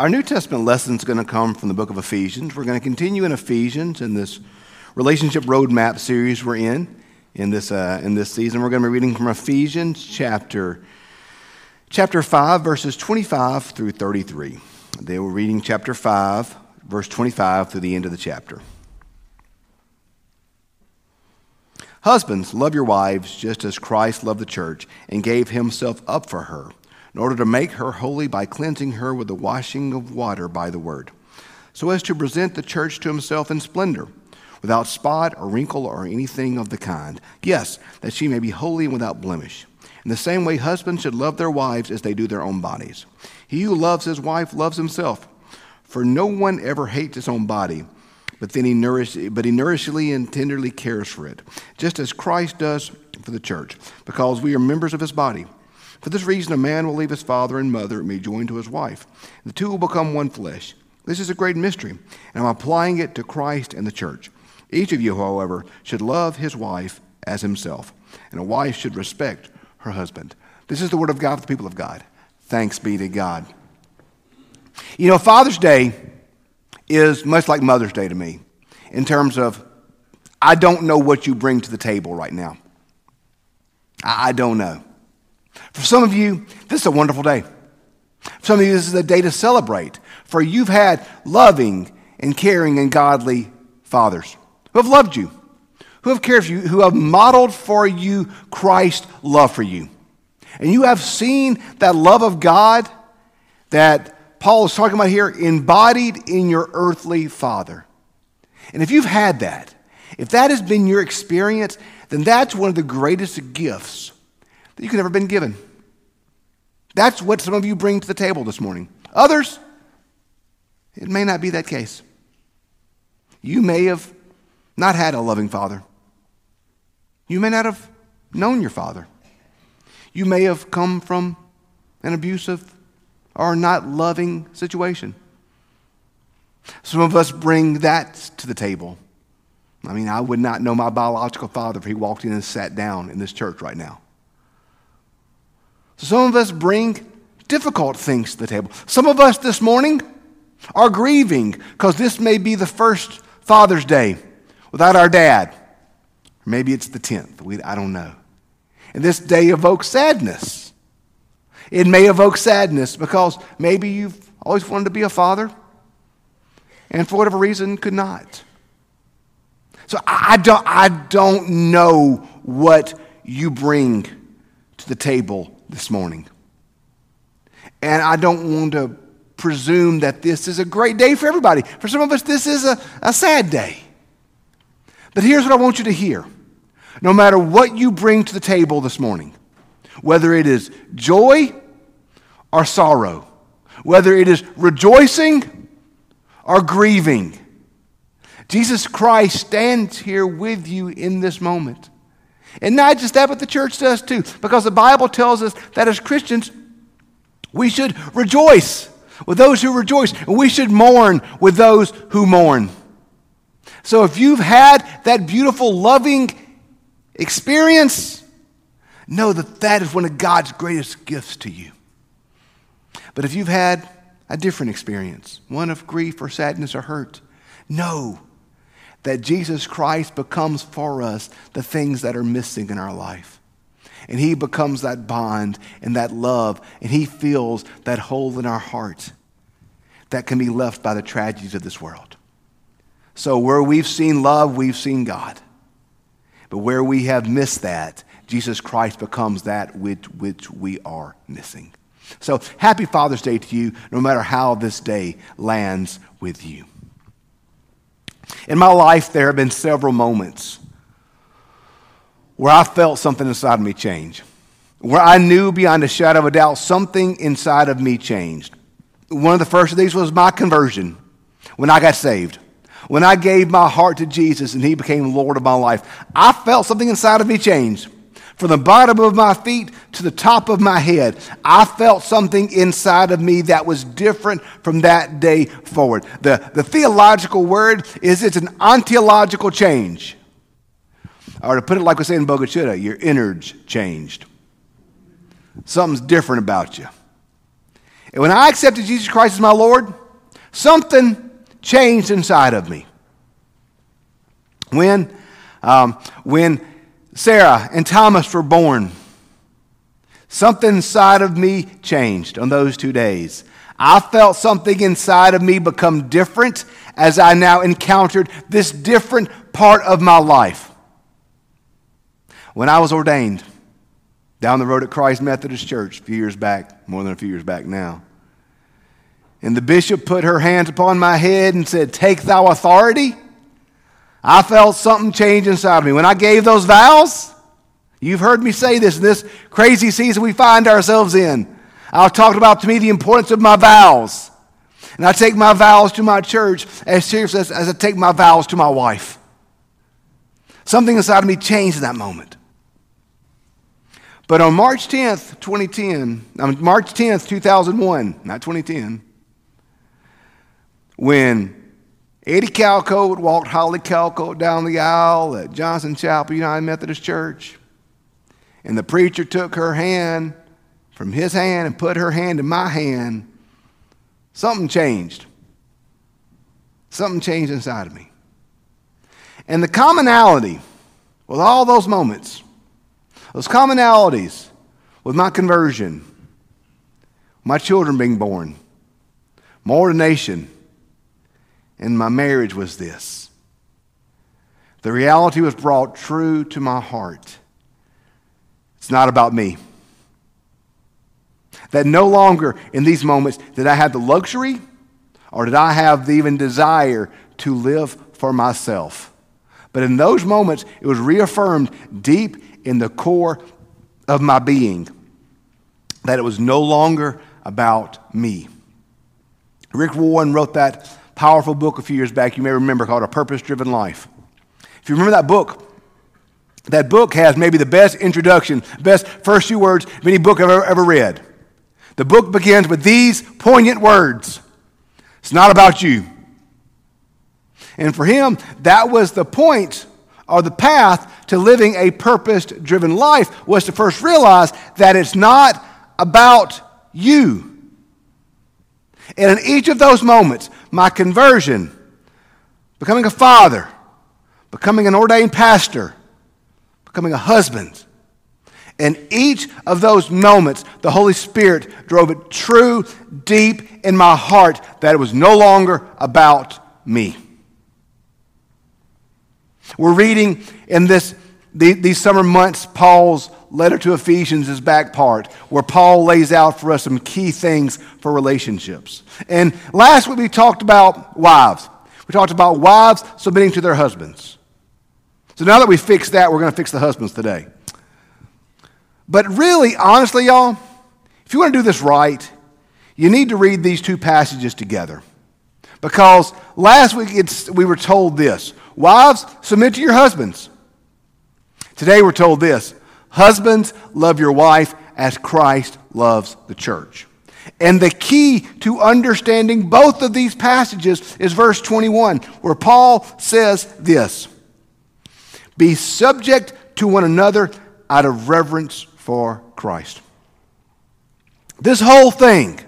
Our New Testament lesson is going to come from the book of Ephesians. We're going to continue in Ephesians in this relationship roadmap series we're in in this, uh, in this season. We're going to be reading from Ephesians chapter, chapter 5, verses 25 through 33. They were reading chapter 5, verse 25 through the end of the chapter. Husbands, love your wives just as Christ loved the church and gave himself up for her in order to make her holy by cleansing her with the washing of water by the word, so as to present the church to himself in splendor, without spot or wrinkle or anything of the kind. Yes, that she may be holy and without blemish. In the same way, husbands should love their wives as they do their own bodies. He who loves his wife loves himself, for no one ever hates his own body. But then he nourish, but he nourishingly and tenderly cares for it, just as Christ does for the church, because we are members of his body. For this reason, a man will leave his father and mother and be joined to his wife. The two will become one flesh. This is a great mystery, and I'm applying it to Christ and the church. Each of you, however, should love his wife as himself, and a wife should respect her husband. This is the word of God for the people of God. Thanks be to God. You know, Father's Day is much like Mother's Day to me in terms of I don't know what you bring to the table right now. I don't know. For some of you, this is a wonderful day. For some of you, this is a day to celebrate. For you've had loving and caring and godly fathers who have loved you, who have cared for you, who have modeled for you Christ's love for you. And you have seen that love of God that Paul is talking about here embodied in your earthly father. And if you've had that, if that has been your experience, then that's one of the greatest gifts that you could ever been given. That's what some of you bring to the table this morning. Others, it may not be that case. You may have not had a loving father. You may not have known your father. You may have come from an abusive or not loving situation. Some of us bring that to the table. I mean, I would not know my biological father if he walked in and sat down in this church right now. Some of us bring difficult things to the table. Some of us this morning are grieving because this may be the first Father's Day without our dad. Maybe it's the 10th. We, I don't know. And this day evokes sadness. It may evoke sadness because maybe you've always wanted to be a father and for whatever reason could not. So I don't, I don't know what you bring to the table this morning. And I don't want to presume that this is a great day for everybody. For some of us, this is a, a sad day. But here's what I want you to hear no matter what you bring to the table this morning, whether it is joy or sorrow, whether it is rejoicing or grieving, Jesus Christ stands here with you in this moment. And not just that, but the church does too. Because the Bible tells us that as Christians, we should rejoice with those who rejoice, and we should mourn with those who mourn. So if you've had that beautiful, loving experience, know that that is one of God's greatest gifts to you. But if you've had a different experience, one of grief or sadness or hurt, know that Jesus Christ becomes for us the things that are missing in our life. And He becomes that bond and that love, and He fills that hole in our heart that can be left by the tragedies of this world. So, where we've seen love, we've seen God. But where we have missed that, Jesus Christ becomes that which, which we are missing. So, happy Father's Day to you, no matter how this day lands with you. In my life, there have been several moments where I felt something inside of me change, where I knew beyond a shadow of a doubt something inside of me changed. One of the first of these was my conversion when I got saved. When I gave my heart to Jesus and He became Lord of my life, I felt something inside of me change. From the bottom of my feet to the top of my head, I felt something inside of me that was different from that day forward. The, the theological word is it's an ontological change. Or to put it like we say in Bogota, your innards changed. Something's different about you. And when I accepted Jesus Christ as my Lord, something changed inside of me. When, um, when Sarah and Thomas were born, something inside of me changed on those two days. I felt something inside of me become different as I now encountered this different part of my life. When I was ordained down the road at Christ Methodist Church a few years back, more than a few years back now, and the bishop put her hands upon my head and said, Take thou authority. I felt something change inside of me. When I gave those vows, you've heard me say this in this crazy season we find ourselves in. I've talked about to me the importance of my vows. And I take my vows to my church as serious as, as I take my vows to my wife. Something inside of me changed in that moment. But on March 10th, 2010, on um, March 10th, 2001, not 2010, when Eddie Calcoat walked Holly Calco down the aisle at Johnson Chapel United Methodist Church. And the preacher took her hand from his hand and put her hand in my hand. Something changed. Something changed inside of me. And the commonality with all those moments, those commonalities with my conversion, my children being born, my ordination, in my marriage was this. The reality was brought true to my heart. It's not about me. That no longer in these moments did I have the luxury or did I have the even desire to live for myself. But in those moments, it was reaffirmed deep in the core of my being that it was no longer about me. Rick Warren wrote that powerful book a few years back you may remember called A Purpose Driven Life. If you remember that book, that book has maybe the best introduction, best first few words of any book I've ever, ever read. The book begins with these poignant words It's not about you. And for him, that was the point or the path to living a purpose driven life was to first realize that it's not about you. And in each of those moments, my conversion, becoming a father, becoming an ordained pastor, becoming a husband, in each of those moments, the Holy Spirit drove it true, deep in my heart that it was no longer about me. We're reading in this, these summer months Paul's letter to Ephesians is back part, where Paul lays out for us some key things for relationships. And last week we talked about wives. We talked about wives submitting to their husbands. So now that we fixed that, we're going to fix the husbands today. But really, honestly, y'all, if you want to do this right, you need to read these two passages together. Because last week we were told this Wives, submit to your husbands. Today we're told this Husbands, love your wife as Christ loves the church. And the key to understanding both of these passages is verse 21, where Paul says this Be subject to one another out of reverence for Christ. This whole thing,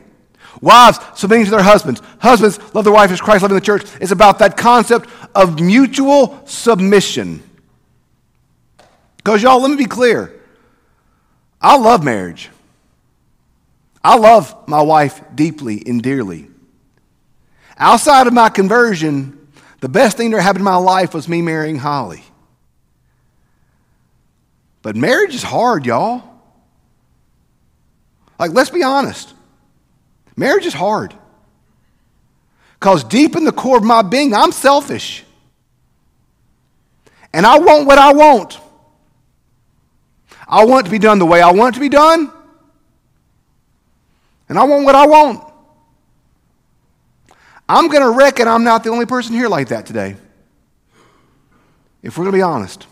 wives submitting to their husbands, husbands love their wife as Christ loving the church, is about that concept of mutual submission. Because, y'all, let me be clear. I love marriage. I love my wife deeply and dearly. Outside of my conversion, the best thing that happened in my life was me marrying Holly. But marriage is hard, y'all. Like, let's be honest. Marriage is hard. Because deep in the core of my being, I'm selfish. And I want what I want. I want it to be done the way I want it to be done. And I want what I want. I'm going to reckon I'm not the only person here like that today. If we're going to be honest.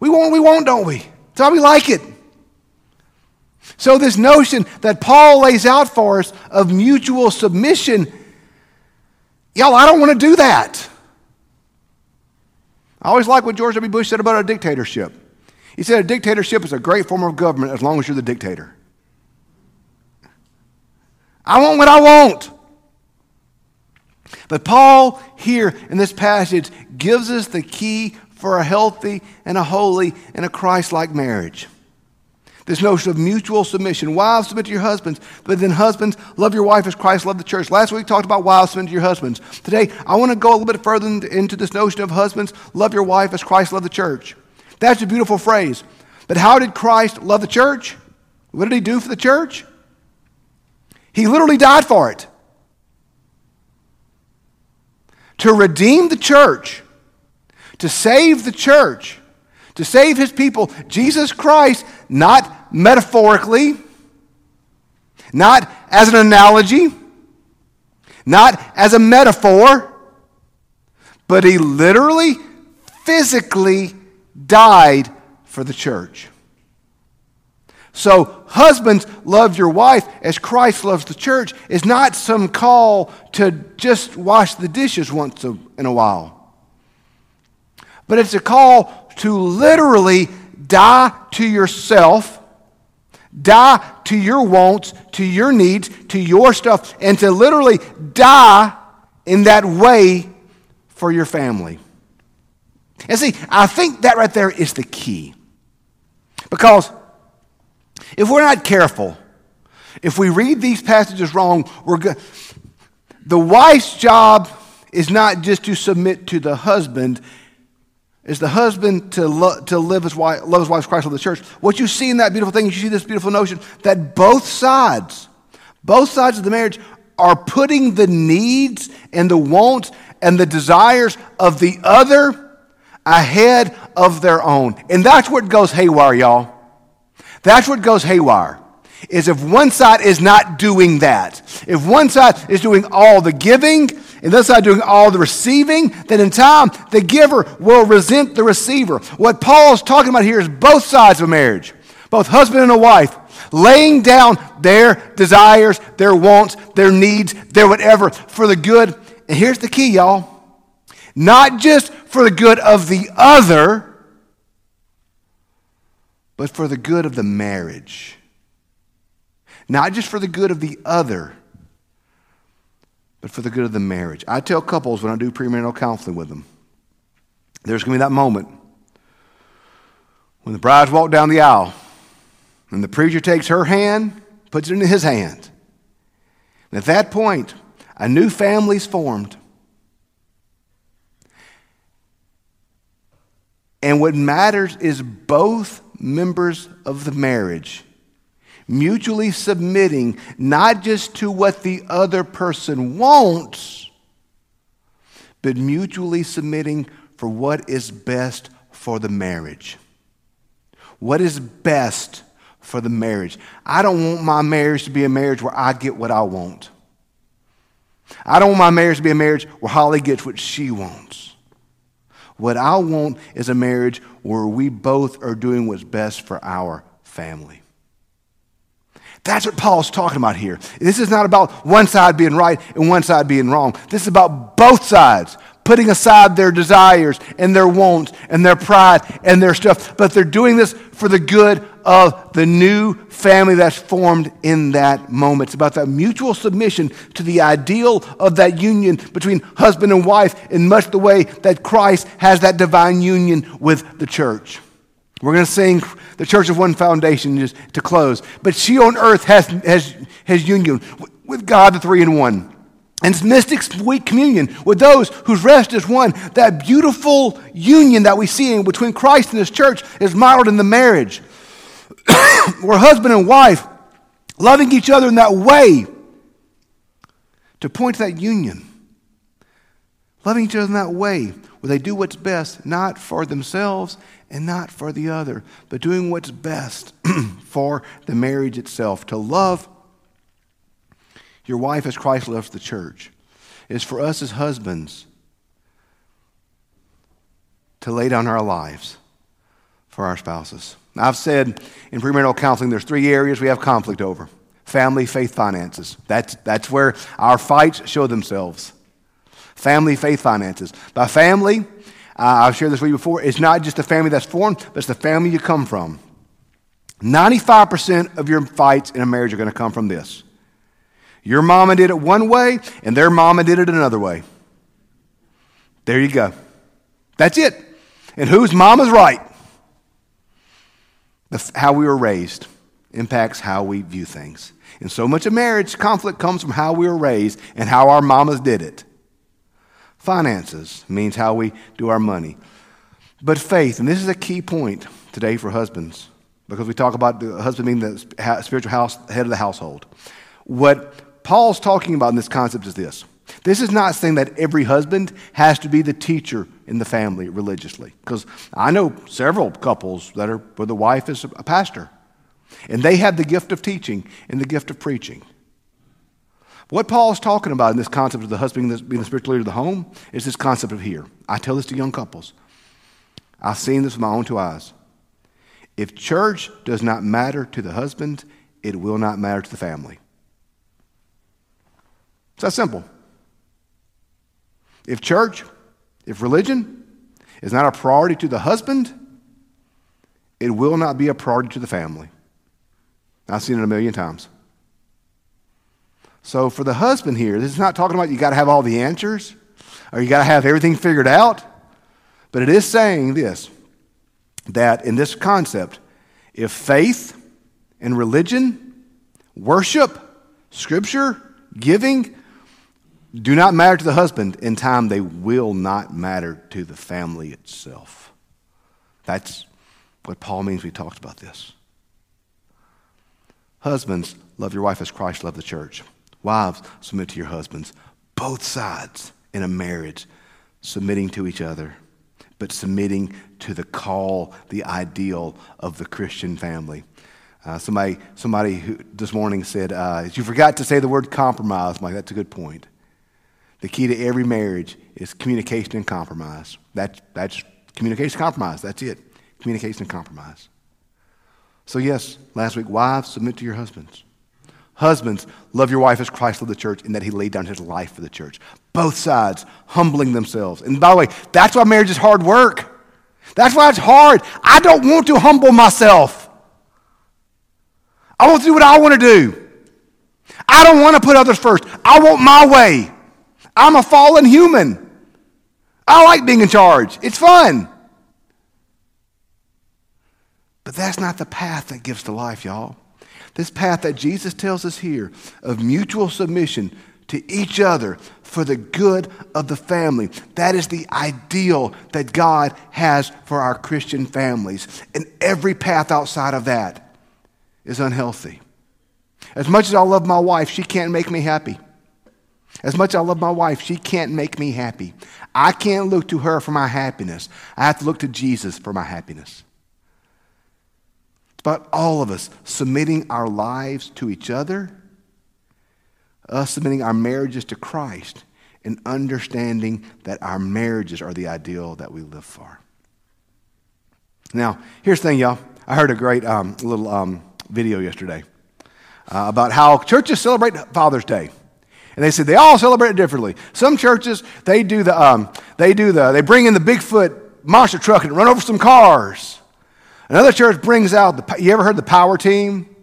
We want, we want, don't we? That's how we like it. So, this notion that Paul lays out for us of mutual submission, y'all, I don't want to do that. I always like what George W. Bush said about a dictatorship. He said a dictatorship is a great form of government as long as you're the dictator. I want what I want. But Paul, here in this passage, gives us the key for a healthy and a holy and a Christ like marriage. This notion of mutual submission. Wives, submit to your husbands, but then husbands, love your wife as Christ loved the church. Last week we talked about wives, submit to your husbands. Today, I want to go a little bit further into this notion of husbands, love your wife as Christ loved the church. That's a beautiful phrase. But how did Christ love the church? What did he do for the church? He literally died for it. To redeem the church, to save the church, to save his people, Jesus Christ, not metaphorically, not as an analogy, not as a metaphor, but he literally, physically died for the church. So, husbands, love your wife as Christ loves the church is not some call to just wash the dishes once in a while, but it's a call to literally die to yourself, die to your wants, to your needs, to your stuff, and to literally die in that way for your family. And see, I think that right there is the key. Because if we're not careful, if we read these passages wrong, we're go- the wife's job is not just to submit to the husband, is the husband to, lo- to live his wife, love his wife's Christ of the church. What you see in that beautiful thing, you see this beautiful notion that both sides, both sides of the marriage are putting the needs and the wants and the desires of the other ahead of their own. And that's what goes haywire, y'all. That's what goes haywire. Is if one side is not doing that, if one side is doing all the giving and other side doing all the receiving, then in time the giver will resent the receiver. What Paul is talking about here is both sides of a marriage, both husband and a wife, laying down their desires, their wants, their needs, their whatever for the good. And here's the key, y'all not just for the good of the other but for the good of the marriage. Not just for the good of the other, but for the good of the marriage. I tell couples when I do premarital counseling with them, there's going to be that moment when the brides walk down the aisle and the preacher takes her hand, puts it into his hand. And at that point, a new family's formed. And what matters is both members of the marriage mutually submitting not just to what the other person wants, but mutually submitting for what is best for the marriage. What is best for the marriage? I don't want my marriage to be a marriage where I get what I want. I don't want my marriage to be a marriage where Holly gets what she wants. What I want is a marriage where we both are doing what's best for our family. That's what Paul's talking about here. This is not about one side being right and one side being wrong. This is about both sides putting aside their desires and their wants and their pride and their stuff, but they're doing this for the good of the new family that's formed in that moment. It's about that mutual submission to the ideal of that union between husband and wife in much the way that Christ has that divine union with the church. We're going to sing the Church's One Foundation just to close. But she on earth has, has, has union with God, the three in one. And it's mystic sweet communion with those whose rest is won. That beautiful union that we see between Christ and his church is modeled in the marriage. Where husband and wife loving each other in that way to point to that union. Loving each other in that way where they do what's best, not for themselves and not for the other, but doing what's best for the marriage itself. To love your wife as Christ loves the church. It's for us as husbands to lay down our lives for our spouses. I've said in premarital counseling there's three areas we have conflict over family, faith, finances. That's, that's where our fights show themselves. Family, faith, finances. By family, uh, I've shared this with you before, it's not just the family that's formed, but it's the family you come from. 95% of your fights in a marriage are going to come from this Your mama did it one way, and their mama did it another way. There you go. That's it. And whose mama's right? The, how we were raised impacts how we view things. And so much of marriage conflict comes from how we were raised and how our mamas did it. Finances means how we do our money. But faith, and this is a key point today for husbands, because we talk about the husband being the spiritual house, head of the household. What Paul's talking about in this concept is this. This is not saying that every husband has to be the teacher in the family religiously, because I know several couples that are where the wife is a pastor, and they have the gift of teaching and the gift of preaching. What Paul is talking about in this concept of the husband being the spiritual leader of the home is this concept of here. I tell this to young couples. I've seen this with my own two eyes. If church does not matter to the husband, it will not matter to the family. It's that simple. If church, if religion is not a priority to the husband, it will not be a priority to the family. I've seen it a million times. So for the husband here, this is not talking about you got to have all the answers or you got to have everything figured out. But it is saying this that in this concept, if faith and religion, worship, scripture, giving do not matter to the husband, in time they will not matter to the family itself. That's what Paul means we talked about this. Husbands, love your wife as Christ loved the church. Wives, submit to your husbands. Both sides in a marriage submitting to each other, but submitting to the call, the ideal of the Christian family. Uh, somebody, somebody who this morning said, uh, "You forgot to say the word compromise." I'm like, that's a good point. The key to every marriage is communication and compromise. That, that's communication and compromise. That's it. Communication and compromise. So, yes, last week, wives, submit to your husbands. Husbands, love your wife as Christ loved the church in that he laid down his life for the church. Both sides humbling themselves. And by the way, that's why marriage is hard work. That's why it's hard. I don't want to humble myself. I want to do what I want to do. I don't want to put others first. I want my way. I'm a fallen human. I like being in charge. It's fun. But that's not the path that gives to life, y'all. This path that Jesus tells us here of mutual submission to each other for the good of the family. That is the ideal that God has for our Christian families. And every path outside of that is unhealthy. As much as I love my wife, she can't make me happy. As much as I love my wife, she can't make me happy. I can't look to her for my happiness. I have to look to Jesus for my happiness. It's about all of us submitting our lives to each other, us submitting our marriages to Christ, and understanding that our marriages are the ideal that we live for. Now, here's the thing, y'all. I heard a great um, little um, video yesterday uh, about how churches celebrate Father's Day. And they said they all celebrate it differently. Some churches, they do the, um, they do the, they bring in the Bigfoot monster truck and run over some cars. Another church brings out, the, you ever heard the power team?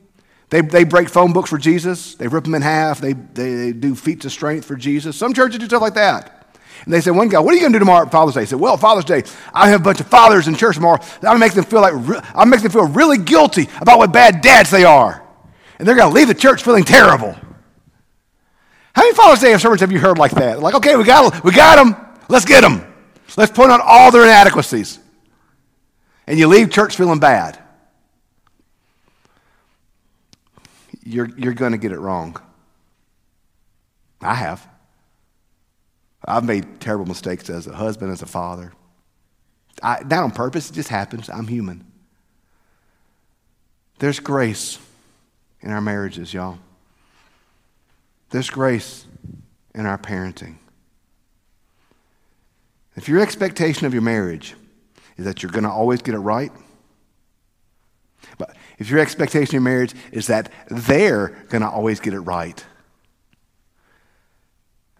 They, they break phone books for Jesus. They rip them in half. They, they, they do feats of strength for Jesus. Some churches do stuff like that. And they said, one guy, what are you going to do tomorrow at Father's Day? He said, well, Father's Day, I have a bunch of fathers in church tomorrow. I'll make them feel like, I'll make them feel really guilty about what bad dads they are. And they're going to leave the church feeling terrible. How many Father's Day sermons have you heard like that? Like, okay, we got, we got them. Let's get them. Let's point out all their inadequacies and you leave church feeling bad, you're, you're going to get it wrong. I have. I've made terrible mistakes as a husband, as a father. I, not on purpose, it just happens. I'm human. There's grace in our marriages, y'all. There's grace in our parenting. If your expectation of your marriage is that you're going to always get it right. But if your expectation in marriage is that they're going to always get it right,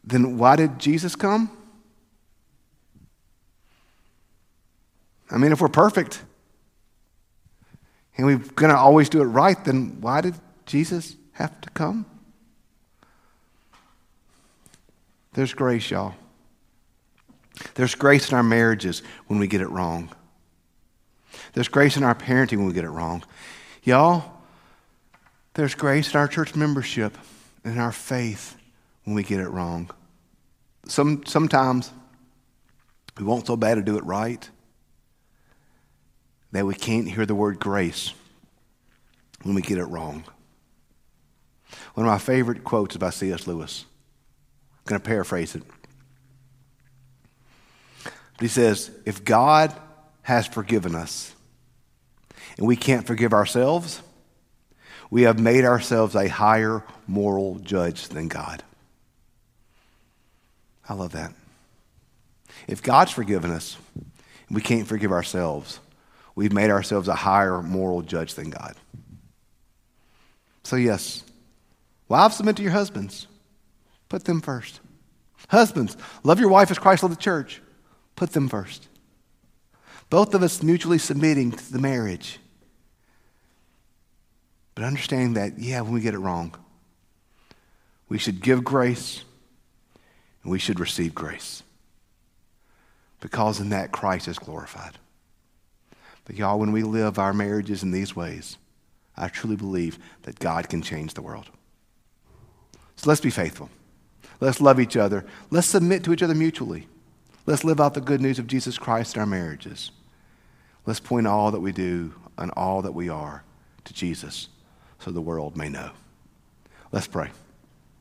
then why did Jesus come? I mean, if we're perfect and we're going to always do it right, then why did Jesus have to come? There's grace, y'all. There's grace in our marriages when we get it wrong. There's grace in our parenting when we get it wrong. Y'all, there's grace in our church membership and in our faith when we get it wrong. Some, sometimes we want so bad to do it right that we can't hear the word grace when we get it wrong. One of my favorite quotes is by C.S. Lewis. Going to paraphrase it. But he says, If God has forgiven us and we can't forgive ourselves, we have made ourselves a higher moral judge than God. I love that. If God's forgiven us and we can't forgive ourselves, we've made ourselves a higher moral judge than God. So, yes, wives, submit to your husbands. Put them first. Husbands, love your wife as Christ loved the church. Put them first. Both of us mutually submitting to the marriage. But understanding that, yeah, when we get it wrong, we should give grace and we should receive grace. Because in that, Christ is glorified. But y'all, when we live our marriages in these ways, I truly believe that God can change the world. So let's be faithful. Let's love each other. Let's submit to each other mutually. Let's live out the good news of Jesus Christ in our marriages. Let's point all that we do and all that we are to Jesus so the world may know. Let's pray.